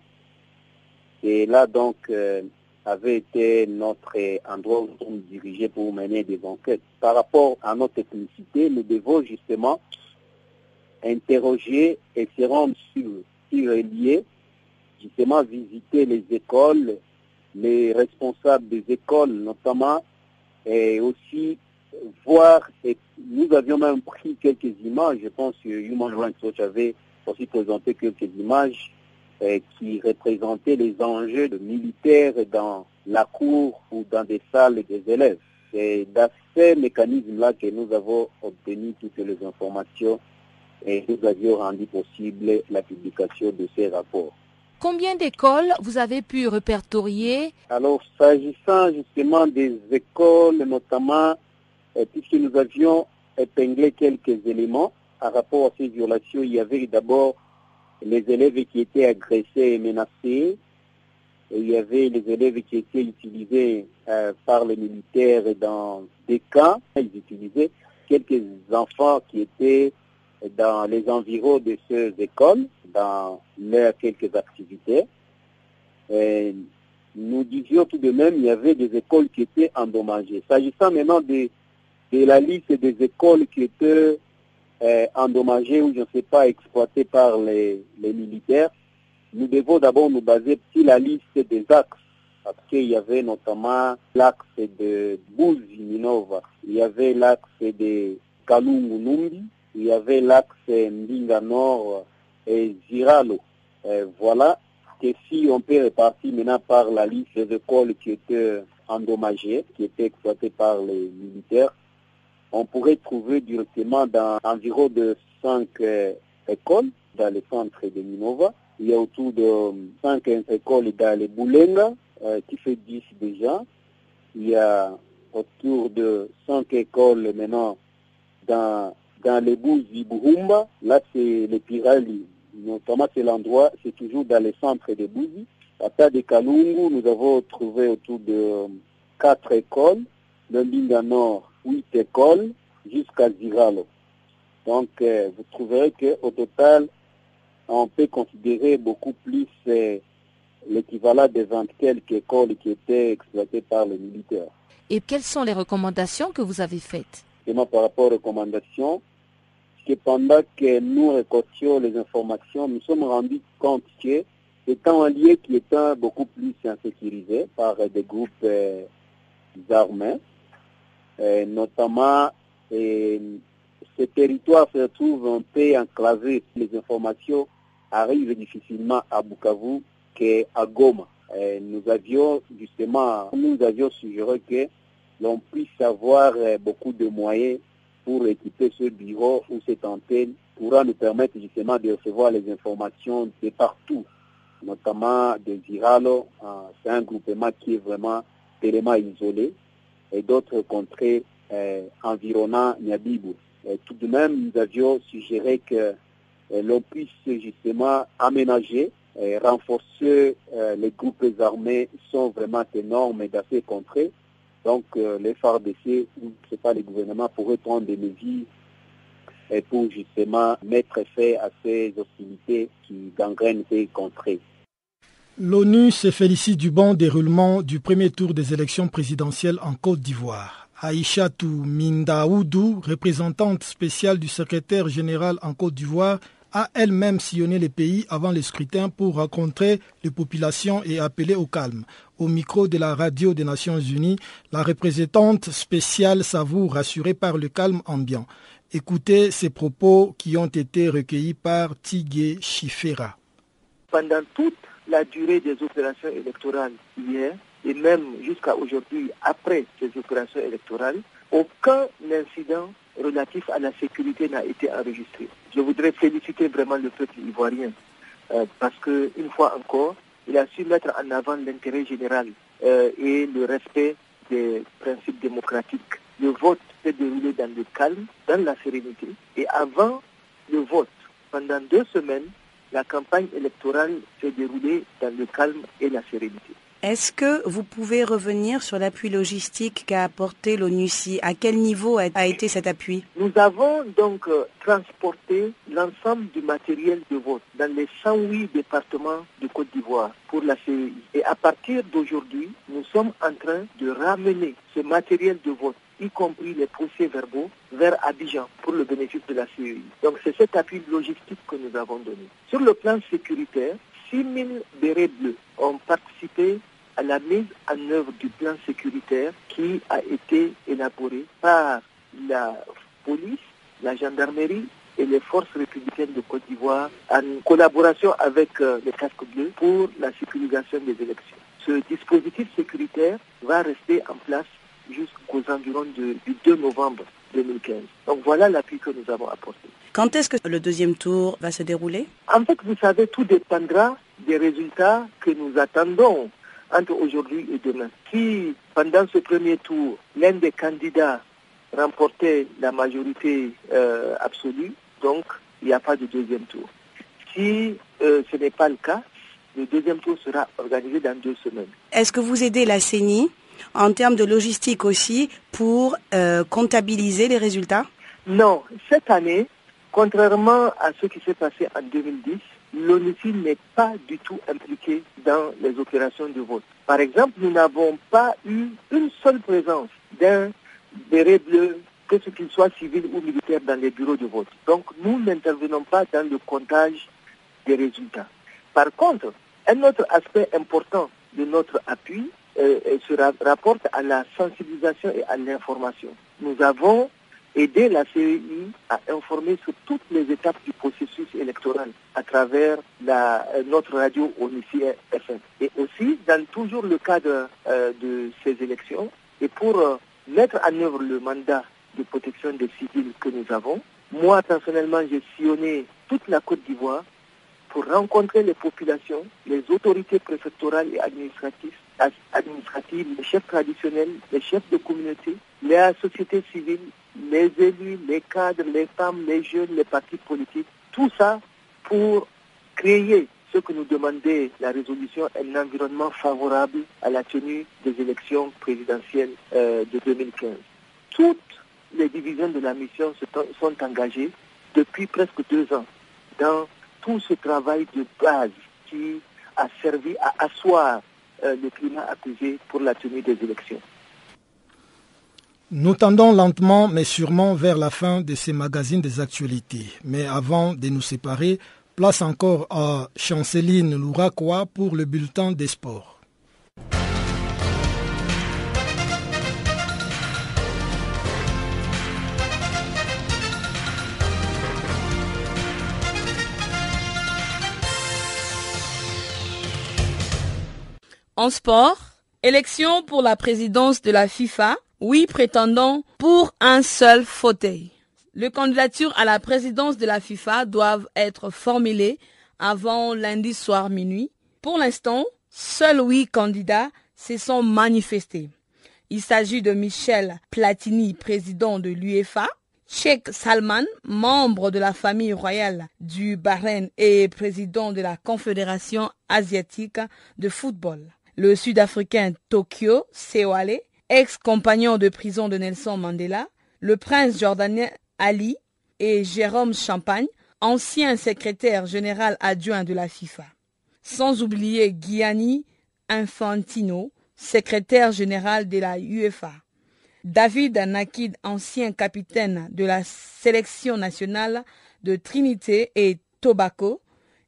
Et là donc euh, avait été notre endroit où nous dirigeait pour mener des enquêtes. Par rapport à notre technicité, nous devons justement interroger et se rendre sur, sur lié, justement visiter les écoles, les responsables des écoles notamment, et aussi voir, et nous avions même pris quelques images, je pense que Human Rights Watch avait aussi présenté quelques images qui représentaient les enjeux de militaires dans la cour ou dans des salles des élèves. C'est dans ces mécanismes-là que nous avons obtenu toutes les informations et nous avions rendu possible la publication de ces rapports. Combien d'écoles vous avez pu répertorier? Alors, s'agissant justement des écoles, notamment, euh, puisque nous avions épinglé quelques éléments par rapport à ces violations, il y avait d'abord les élèves qui étaient agressés et menacés, il y avait les élèves qui étaient utilisés euh, par les militaires dans des cas. Ils utilisaient quelques enfants qui étaient dans les environs de ces écoles, dans leurs quelques activités. Nous disions tout de même il y avait des écoles qui étaient endommagées. S'agissant maintenant de la liste des écoles qui étaient euh, endommagées ou je ne sais pas exploitées par les, les militaires, nous devons d'abord nous baser sur la liste des axes parce qu'il y avait notamment l'axe de Bouzi-Minova, il y avait l'axe de Kalungu-Numbi, il y avait l'axe Mbinga Nord et Ziralo. Euh, voilà que si on peut répartir maintenant par la liste des écoles qui étaient endommagées, qui étaient exploitées par les militaires, on pourrait trouver directement dans environ de cinq euh, écoles dans le centre de Minova. Il y a autour de cinq écoles dans les Boulenga, euh, qui fait 10 déjà. Il y a autour de cinq écoles maintenant dans dans les Bouzi Buhumba, là c'est les Pirali, notamment c'est l'endroit, c'est toujours dans le centre des Bouzi. À tas de Kalungu, nous avons trouvé autour de quatre écoles, le Linga Nord, huit écoles, jusqu'à Ziralo. Donc euh, vous trouverez qu'au total, on peut considérer beaucoup plus euh, l'équivalent des 20 quelques écoles qui étaient exploitées par les militaires. Et quelles sont les recommandations que vous avez faites? Par rapport aux recommandations, que pendant que nous récoltions les informations, nous sommes rendus compte que étant un lieu qui était beaucoup plus insécurisé par des groupes euh, armés, notamment euh, ce territoire se trouve un peu enclavé. Les informations arrivent difficilement à Bukavu qu'à Goma. Euh, nous avions justement, nous avions suggéré que l'on puisse avoir beaucoup de moyens pour équiper ce bureau ou cette antenne pourra nous permettre justement de recevoir les informations de partout, notamment de Ziralo. C'est un groupement qui est vraiment tellement isolé et d'autres contrées euh, environnant Niabibu. Et tout de même, nous avions suggéré que euh, l'on puisse justement aménager et renforcer euh, les groupes armés sont vraiment énormes dans ces contrées donc, les FARDC ou c'est pas les gouvernements pourraient prendre des mesures pour justement mettre fin à ces hostilités qui gangrènent ces contrées. L'ONU se félicite du bon déroulement du premier tour des élections présidentielles en Côte d'Ivoire. Aïchatou Mindaoudou, représentante spéciale du secrétaire général en Côte d'Ivoire, a elle-même sillonné les pays avant le scrutin pour rencontrer les populations et appeler au calme. Au micro de la radio des Nations Unies, la représentante spéciale s'avoue rassurée par le calme ambiant. Écoutez ces propos qui ont été recueillis par Tigé Chifera. Pendant toute la durée des opérations électorales hier et même jusqu'à aujourd'hui après ces opérations électorales, aucun incident relatif à la sécurité n'a été enregistré. Je voudrais féliciter vraiment le peuple ivoirien euh, parce qu'une fois encore, il a su mettre en avant l'intérêt général euh, et le respect des principes démocratiques. Le vote s'est déroulé dans le calme, dans la sérénité. Et avant le vote, pendant deux semaines, la campagne électorale s'est déroulée dans le calme et la sérénité. Est-ce que vous pouvez revenir sur l'appui logistique qu'a apporté l'ONUCI À quel niveau a été cet appui? Nous avons donc euh, transporté l'ensemble du matériel de vote dans les 108 départements de Côte d'Ivoire pour la CEI. Et à partir d'aujourd'hui, nous sommes en train de ramener ce matériel de vote y compris les procès verbaux, vers Abidjan pour le bénéfice de la CEI. Donc c'est cet appui logistique que nous avons donné. Sur le plan sécuritaire, 6 000 bérets bleus ont participé à la mise en œuvre du plan sécuritaire qui a été élaboré par la police, la gendarmerie et les forces républicaines de Côte d'Ivoire en collaboration avec euh, les casques bleus pour la sécurisation des élections. Ce dispositif sécuritaire va rester en place jusqu'aux environs du 2 novembre 2015. Donc voilà l'appui que nous avons apporté. Quand est-ce que le deuxième tour va se dérouler? En fait, vous savez, tout dépendra des résultats que nous attendons entre aujourd'hui et demain. Si pendant ce premier tour, l'un des candidats remportait la majorité euh, absolue, donc il n'y a pas de deuxième tour. Si euh, ce n'est pas le cas, le deuxième tour sera organisé dans deux semaines. Est-ce que vous aidez la CENI? En termes de logistique aussi pour euh, comptabiliser les résultats? Non, cette année, contrairement à ce qui s'est passé en 2010, l'ONUCI n'est pas du tout impliqué dans les opérations de vote. Par exemple, nous n'avons pas eu une seule présence d'un béret bleu, que ce qu'il soit civil ou militaire, dans les bureaux de vote. Donc, nous n'intervenons pas dans le comptage des résultats. Par contre, un autre aspect important de notre appui se rapporte à la sensibilisation et à l'information. Nous avons aidé la CEI à informer sur toutes les étapes du processus électoral à travers euh, notre radio Onici FM. Et aussi, dans toujours le cadre euh, de ces élections, et pour mettre en œuvre le mandat de protection des civils que nous avons, moi personnellement, j'ai sillonné toute la Côte d'Ivoire pour rencontrer les populations, les autorités préfectorales et administratives, administratives, les chefs traditionnels, les chefs de communauté, les sociétés civiles, les élus, les cadres, les femmes, les jeunes, les partis politiques, tout ça pour créer ce que nous demandait la résolution, un environnement favorable à la tenue des élections présidentielles euh, de 2015. Toutes les divisions de la mission sont engagées depuis presque deux ans dans tout ce travail de base qui a servi à asseoir le climat accusé pour la tenue des élections. Nous tendons lentement mais sûrement vers la fin de ces magazines des actualités. Mais avant de nous séparer, place encore à Chanceline Louraquois pour le bulletin des sports. En sport, élection pour la présidence de la FIFA, huit prétendants pour un seul fauteuil. Les candidatures à la présidence de la FIFA doivent être formulées avant lundi soir minuit. Pour l'instant, seuls huit candidats se sont manifestés. Il s'agit de Michel Platini, président de l'UEFA, Sheikh Salman, membre de la famille royale du Bahreïn et président de la Confédération asiatique de football le Sud-Africain Tokyo Sewale, ex-compagnon de prison de Nelson Mandela, le prince jordanien Ali et Jérôme Champagne, ancien secrétaire général adjoint de la FIFA. Sans oublier Gianni Infantino, secrétaire général de la UEFA. David Nakid, ancien capitaine de la sélection nationale de Trinité et Tobago,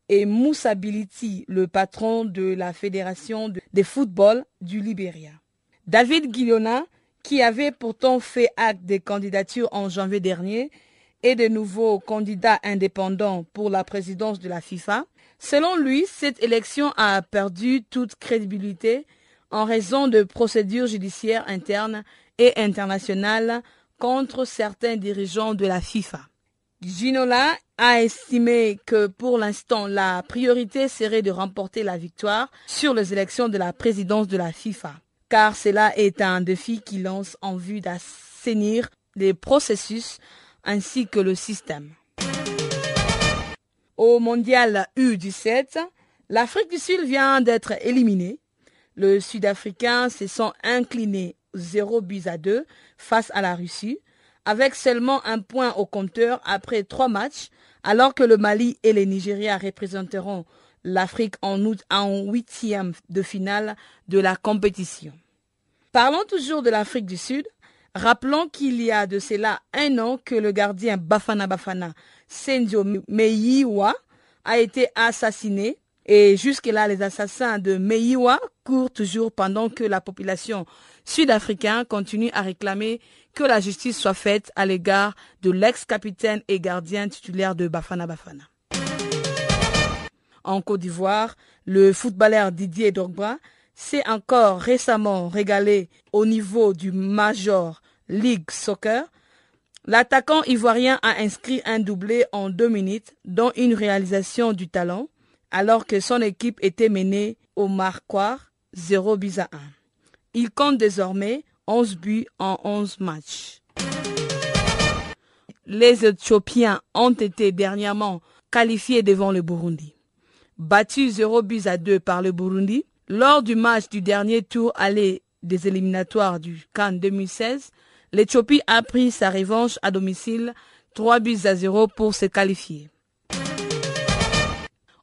et Moussa Biliti, le patron de la Fédération de, football du Libéria. David Guillona, qui avait pourtant fait acte de candidature en janvier dernier, est de nouveau candidat indépendant pour la présidence de la FIFA. Selon lui, cette élection a perdu toute crédibilité en raison de procédures judiciaires internes et internationales contre certains dirigeants de la FIFA. Ginola a estimé que pour l'instant, la priorité serait de remporter la victoire sur les élections de la présidence de la FIFA. car cela est un défi qui lance en vue d'assainir les processus ainsi que le système. Au mondial U17, l'Afrique du Sud vient d'être éliminée. Le Sud-Africain se sont inclinés 0 buts à 2 face à la Russie, avec seulement un point au compteur après trois matchs, alors que le Mali et le Nigeria représenteront l'Afrique en août en huitième de finale de la compétition. Parlons toujours de l'Afrique du Sud. Rappelons qu'il y a de cela un an que le gardien Bafana Bafana, Senjo Meiwa, a été assassiné. Et jusque-là, les assassins de Meiwa courent toujours pendant que la population sud-africaine continue à réclamer que la justice soit faite à l'égard de l'ex-capitaine et gardien titulaire de Bafana Bafana. En Côte d'Ivoire, le footballeur Didier Drogba s'est encore récemment régalé au niveau du Major League Soccer. L'attaquant ivoirien a inscrit un doublé en deux minutes, dont une réalisation du talent, alors que son équipe était menée au marquoir 0 buts à 1. Il compte désormais 11 buts en 11 matchs. Les Éthiopiens ont été dernièrement qualifiés devant le Burundi. Battus 0 buts à 2 par le Burundi, lors du match du dernier tour aller des éliminatoires du Cannes 2016, l'Éthiopie a pris sa revanche à domicile 3 buts à 0 pour se qualifier.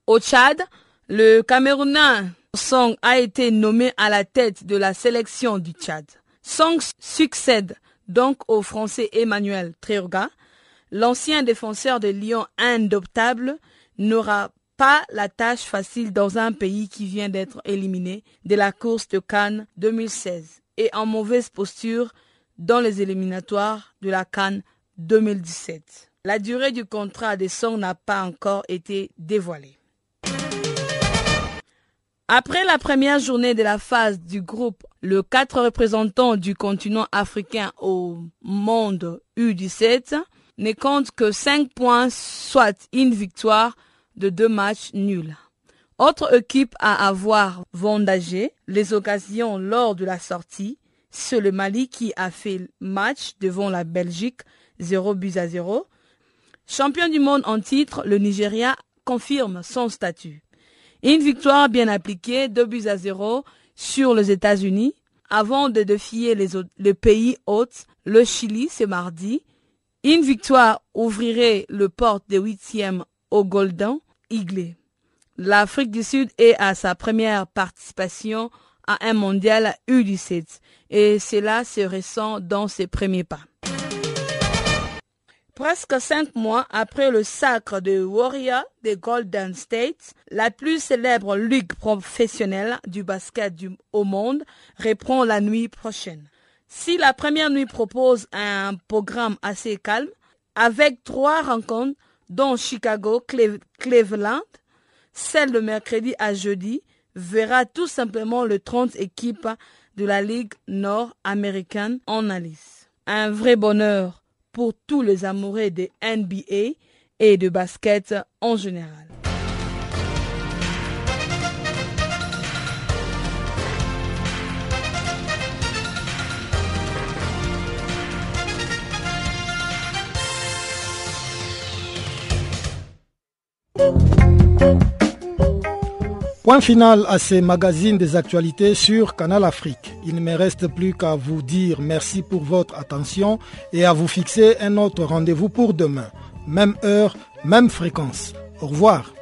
Au Tchad, le Camerounais Song a été nommé à la tête de la sélection du Tchad. Song succède donc au Français Emmanuel Treorga. L'ancien défenseur de Lyon indoptable n'aura pas la tâche facile dans un pays qui vient d'être éliminé de la course de Cannes 2016 et en mauvaise posture dans les éliminatoires de la Cannes 2017. La durée du contrat de Song n'a pas encore été dévoilée. Après la première journée de la phase du groupe, le quatre représentants du continent africain au monde U17 ne comptent que 5 points, soit une victoire de deux matchs nuls. Autre équipe à avoir vendagé les occasions lors de la sortie, c'est le Mali qui a fait match devant la Belgique 0 buts à 0. Champion du monde en titre, le Nigeria confirme son statut. Une victoire bien appliquée, 2 buts à 0 sur les États-Unis, avant de défier les pays hôtes, le Chili ce mardi. Une victoire ouvrirait le porte des huitièmes au Golden Eagle. L'Afrique du Sud est à sa première participation à un mondial U17 et cela se ressent dans ses premiers pas. Presque cinq mois après le sacre de Warrior des Golden State, la plus célèbre ligue professionnelle du basket au monde reprend la nuit prochaine. Si la première nuit propose un programme assez calme, avec trois rencontres, dont Chicago, Cleveland, celle de mercredi à jeudi, verra tout simplement le 30 équipes de la Ligue nord-américaine en Alice. Un vrai bonheur pour tous les amoureux de NBA et de basket en général. Point final à ces magazines des actualités sur Canal Afrique. Il ne me reste plus qu'à vous dire merci pour votre attention et à vous fixer un autre rendez-vous pour demain. Même heure, même fréquence. Au revoir.